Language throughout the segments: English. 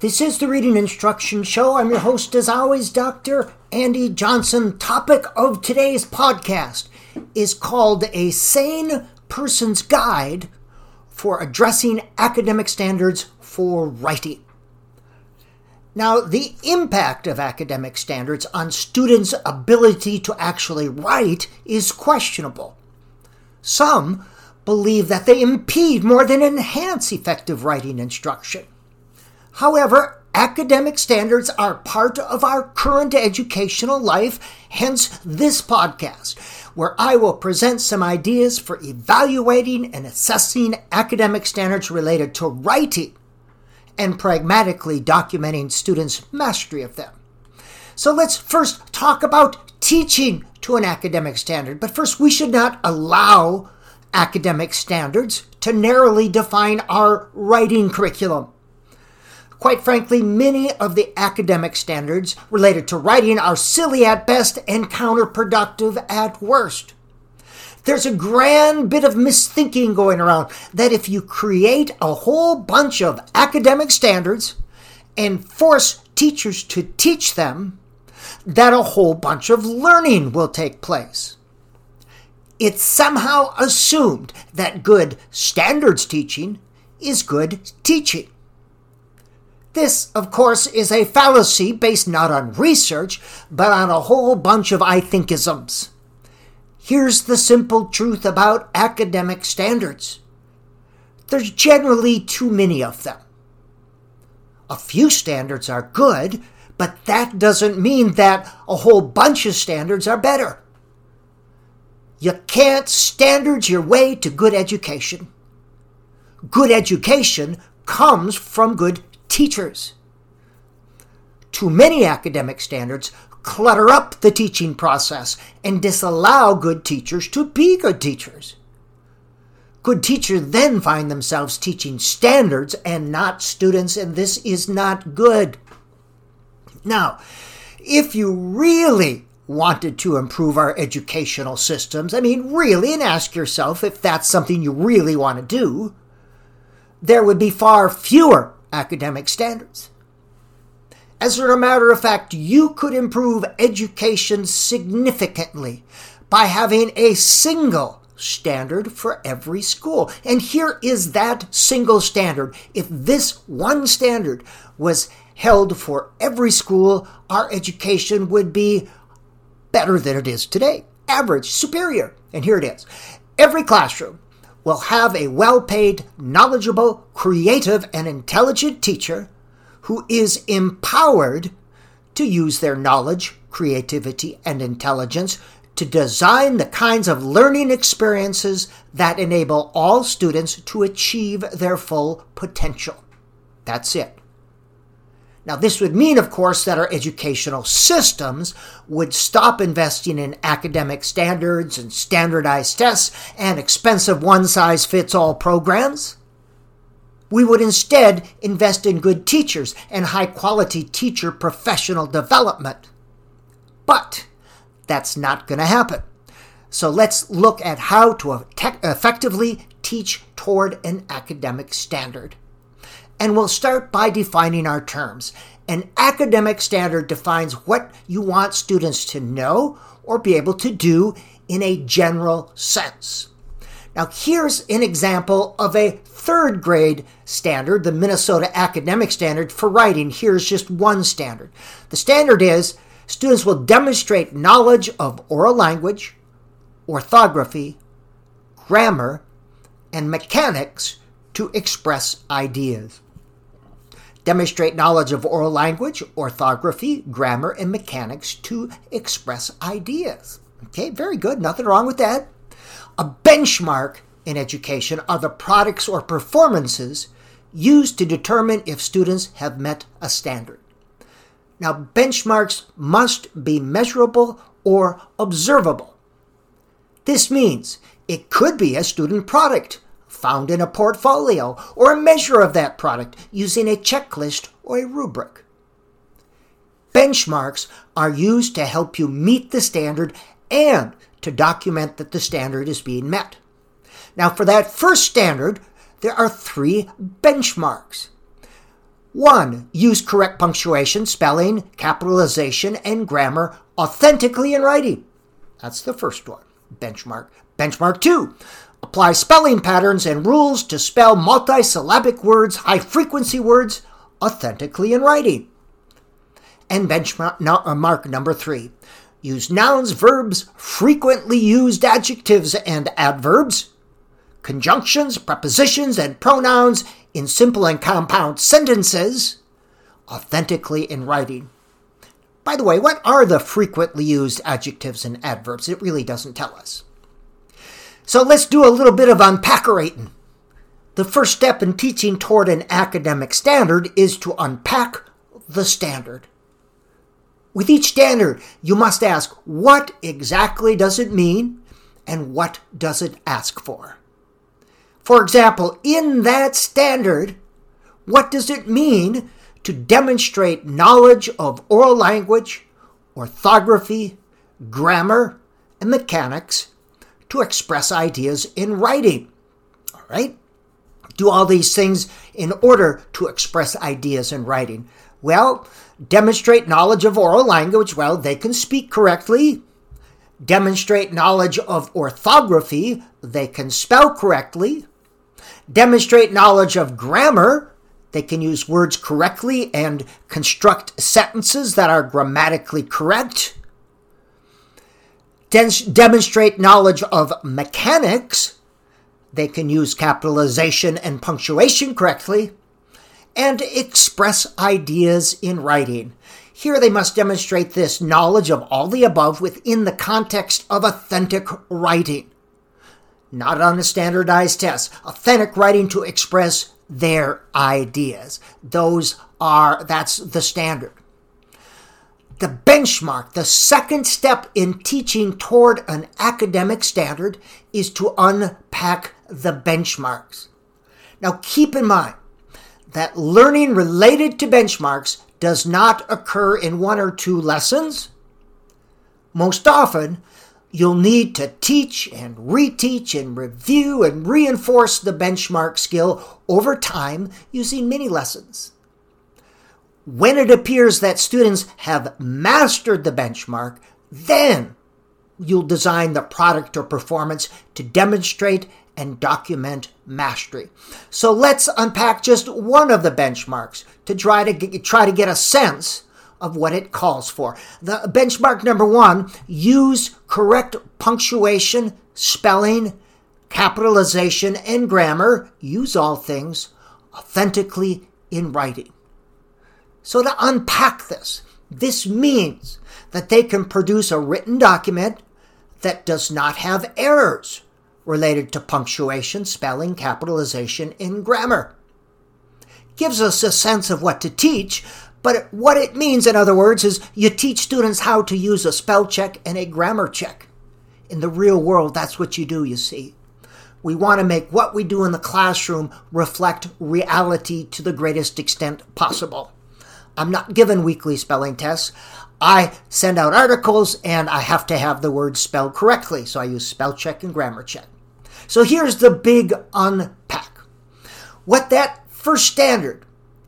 This is the Reading Instruction Show. I'm your host, as always, Dr. Andy Johnson. Topic of today's podcast is called A Sane Person's Guide for Addressing Academic Standards for Writing. Now, the impact of academic standards on students' ability to actually write is questionable. Some believe that they impede more than enhance effective writing instruction. However, academic standards are part of our current educational life, hence this podcast, where I will present some ideas for evaluating and assessing academic standards related to writing and pragmatically documenting students' mastery of them. So let's first talk about teaching to an academic standard. But first, we should not allow academic standards to narrowly define our writing curriculum. Quite frankly, many of the academic standards related to writing are silly at best and counterproductive at worst. There's a grand bit of misthinking going around that if you create a whole bunch of academic standards and force teachers to teach them, that a whole bunch of learning will take place. It's somehow assumed that good standards teaching is good teaching. This, of course, is a fallacy based not on research, but on a whole bunch of I thinkisms. Here's the simple truth about academic standards there's generally too many of them. A few standards are good, but that doesn't mean that a whole bunch of standards are better. You can't standards your way to good education. Good education comes from good teachers. Too many academic standards clutter up the teaching process and disallow good teachers to be good teachers. Good teachers then find themselves teaching standards and not students, and this is not good. Now, if you really wanted to improve our educational systems, I mean, really, and ask yourself if that's something you really want to do, there would be far fewer academic standards. As a matter of fact, you could improve education significantly by having a single standard for every school. And here is that single standard. If this one standard was held for every school, our education would be better than it is today. Average, superior. And here it is. Every classroom will have a well paid, knowledgeable, creative, and intelligent teacher who is empowered to use their knowledge, creativity, and intelligence to design the kinds of learning experiences that enable all students to achieve their full potential. That's it. Now, this would mean, of course, that our educational systems would stop investing in academic standards and standardized tests and expensive one size fits all programs. We would instead invest in good teachers and high quality teacher professional development. But that's not going to happen. So let's look at how to effectively teach toward an academic standard. And we'll start by defining our terms. An academic standard defines what you want students to know or be able to do in a general sense. Now, here's an example of a third grade standard, the Minnesota Academic Standard for writing. Here's just one standard. The standard is students will demonstrate knowledge of oral language, orthography, grammar, and mechanics to express ideas demonstrate knowledge of oral language, orthography, grammar, and mechanics to express ideas. Okay, very good. Nothing wrong with that. A benchmark in education are the products or performances used to determine if students have met a standard. Now, benchmarks must be measurable or observable. This means it could be a student product found in a portfolio or a measure of that product using a checklist or a rubric. Benchmarks are used to help you meet the standard and to document that the standard is being met. Now, for that first standard, there are three benchmarks. 1. Use correct punctuation, spelling, capitalization, and grammar authentically in writing. That's the first one. Benchmark. Benchmark 2. Apply spelling patterns and rules to spell multisyllabic words, high frequency words, authentically in writing. And benchmark uh, number 3. Use nouns, verbs, frequently used adjectives and adverbs, conjunctions, prepositions, and pronouns in simple and compound sentences authentically in writing. By the way, what are the frequently used adjectives and adverbs? It really doesn't tell us. So let's do a little bit of unpackerating. The first step in teaching toward an academic standard is to unpack the standard. With each standard, you must ask what exactly does it mean and what does it ask for? For example, in that standard, what does it mean to demonstrate knowledge of oral language, orthography, grammar, and mechanics to express ideas in writing? All right? Do all these things in order to express ideas in writing. Well, demonstrate knowledge of oral language. Well, they can speak correctly. Demonstrate knowledge of orthography. They can spell correctly demonstrate knowledge of grammar. They can use words correctly and construct sentences that are grammatically correct. Demonstrate knowledge of mechanics. They can use capitalization and punctuation correctly. And express ideas in writing. Here they must demonstrate this knowledge of all the above within the context of authentic writing not on a standardized test. Authentic writing to express their ideas. Those are, that's the standard. The benchmark, the second step in teaching toward an academic standard, is to unpack the benchmarks. Now keep in mind that learning related to benchmarks does not occur in one or two lessons. Most often, You'll need to teach and reteach and review and reinforce the benchmark skill over time using mini lessons. When it appears that students have mastered the benchmark, then you'll design the product or performance to demonstrate and document mastery. So let's unpack just one of the benchmarks to try to get, try to get a sense of what it calls for. The benchmark number one use correct punctuation, spelling, capitalization, and grammar. Use all things authentically in writing. So, to unpack this, this means that they can produce a written document that does not have errors related to punctuation, spelling, capitalization, and grammar. Gives us a sense of what to teach, but what it means, in other words, is you teach students how to use a spell check and a grammar check. In the real world, that's what you do, you see. We want to make what we do in the classroom reflect reality to the greatest extent possible. I'm not given weekly spelling tests. I send out articles and I have to have the words spelled correctly, so I use spell check and grammar check. So here's the big unpack. What that first standard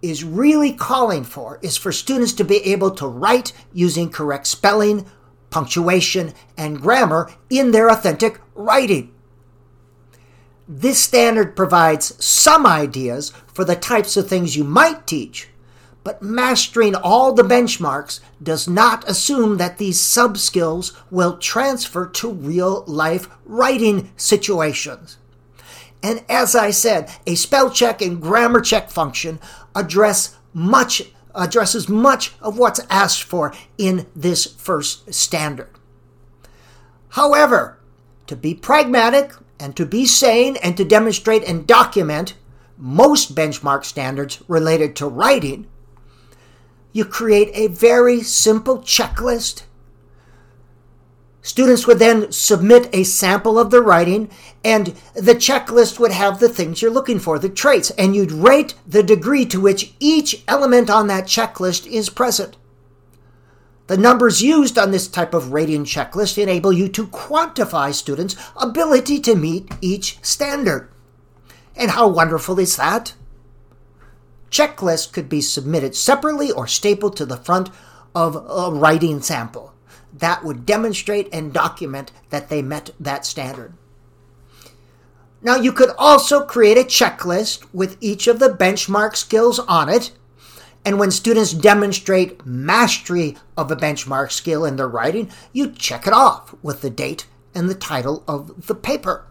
is really calling for is for students to be able to write using correct spelling, punctuation, and grammar in their authentic writing. This standard provides some ideas for the types of things you might teach, but mastering all the benchmarks does not assume that these sub skills will transfer to real life writing situations. And as I said, a spell check and grammar check function address much addresses much of what's asked for in this first standard. However, to be pragmatic and to be sane and to demonstrate and document most benchmark standards related to writing, you create a very simple checklist Students would then submit a sample of their writing, and the checklist would have the things you're looking for, the traits, and you'd rate the degree to which each element on that checklist is present. The numbers used on this type of rating checklist enable you to quantify students' ability to meet each standard. And how wonderful is that? Checklists could be submitted separately or stapled to the front of a writing sample. That would demonstrate and document that they met that standard. Now, you could also create a checklist with each of the benchmark skills on it. And when students demonstrate mastery of a benchmark skill in their writing, you check it off with the date and the title of the paper.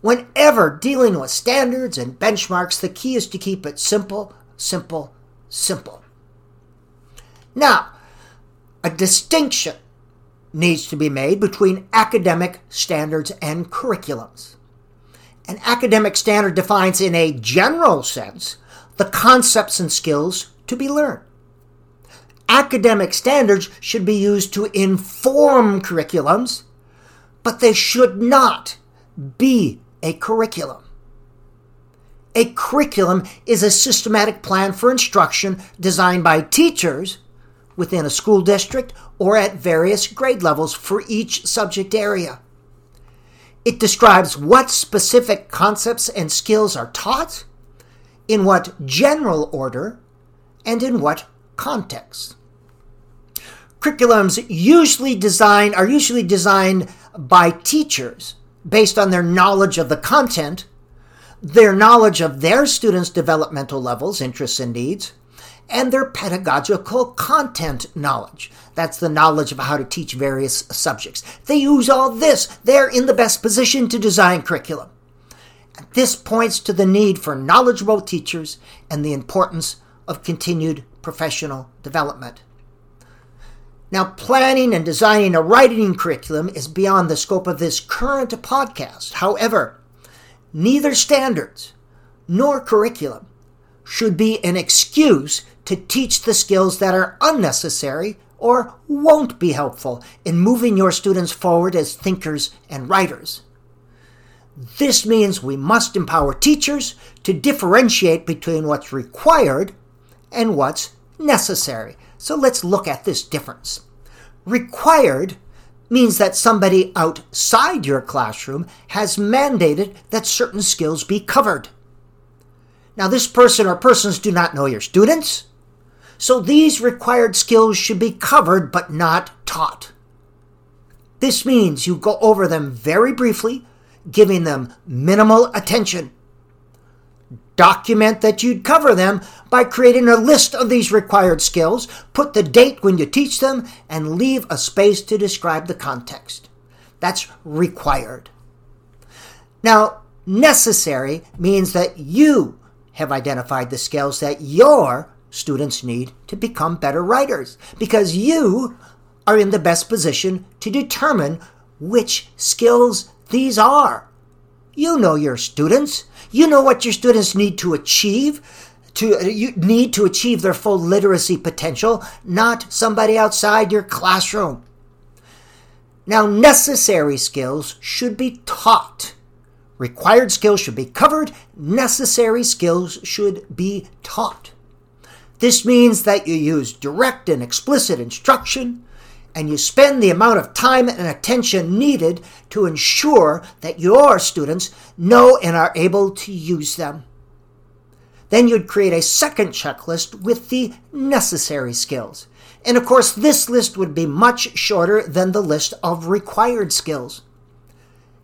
Whenever dealing with standards and benchmarks, the key is to keep it simple, simple, simple. Now, a distinction needs to be made between academic standards and curriculums. An academic standard defines, in a general sense, the concepts and skills to be learned. Academic standards should be used to inform curriculums, but they should not be a curriculum. A curriculum is a systematic plan for instruction designed by teachers within a school district or at various grade levels for each subject area. It describes what specific concepts and skills are taught, in what general order, and in what context. Curriculums usually design are usually designed by teachers based on their knowledge of the content, their knowledge of their students' developmental levels, interests, and needs, and their pedagogical content knowledge. That's the knowledge of how to teach various subjects. They use all this. They're in the best position to design curriculum. This points to the need for knowledgeable teachers and the importance of continued professional development. Now, planning and designing a writing curriculum is beyond the scope of this current podcast. However, neither standards nor curriculum should be an excuse to teach the skills that are unnecessary or won't be helpful in moving your students forward as thinkers and writers. This means we must empower teachers to differentiate between what's required and what's necessary. So let's look at this difference. Required means that somebody outside your classroom has mandated that certain skills be covered. Now, this person or persons do not know your students, so these required skills should be covered but not taught. This means you go over them very briefly, giving them minimal attention. Document that you'd cover them by creating a list of these required skills, put the date when you teach them, and leave a space to describe the context. That's required. Now, necessary means that you have identified the skills that your students need to become better writers because you are in the best position to determine which skills these are. You know your students. You know what your students need to achieve. To uh, you need to achieve their full literacy potential, not somebody outside your classroom. Now, necessary skills should be taught. Required skills should be covered. Necessary skills should be taught. This means that you use direct and explicit instruction, and you spend the amount of time and attention needed to ensure that your students know and are able to use them. Then you'd create a second checklist with the necessary skills. And of course, this list would be much shorter than the list of required skills.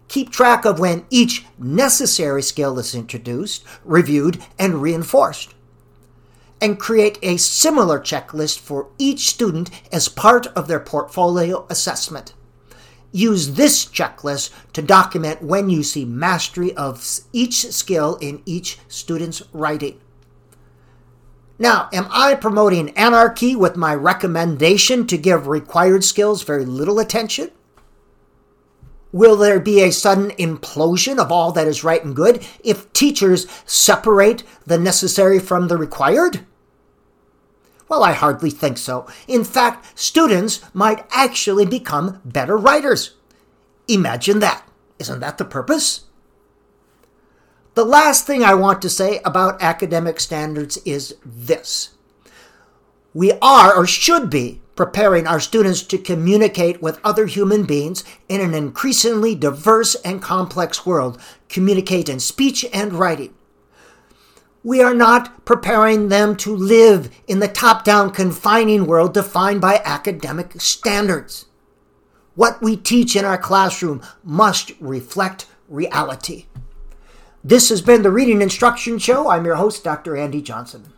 Keep track of when each necessary skill is introduced, reviewed, and reinforced. And create a similar checklist for each student as part of their portfolio assessment. Use this checklist to document when you see mastery of each skill in each student's writing. Now, am I promoting anarchy with my recommendation to give required skills very little attention? Will there be a sudden implosion of all that is right and good if teachers separate the necessary from the required? Well, I hardly think so. In fact, students might actually become better writers. Imagine that. Isn't that the purpose? The last thing I want to say about academic standards is this. We are, or should be, preparing our students to communicate with other human beings in an increasingly diverse and complex world, communicate in speech and writing. We are not preparing them to live in the top down confining world defined by academic standards. What we teach in our classroom must reflect reality. This has been the Reading Instruction Show. I'm your host, Dr. Andy Johnson.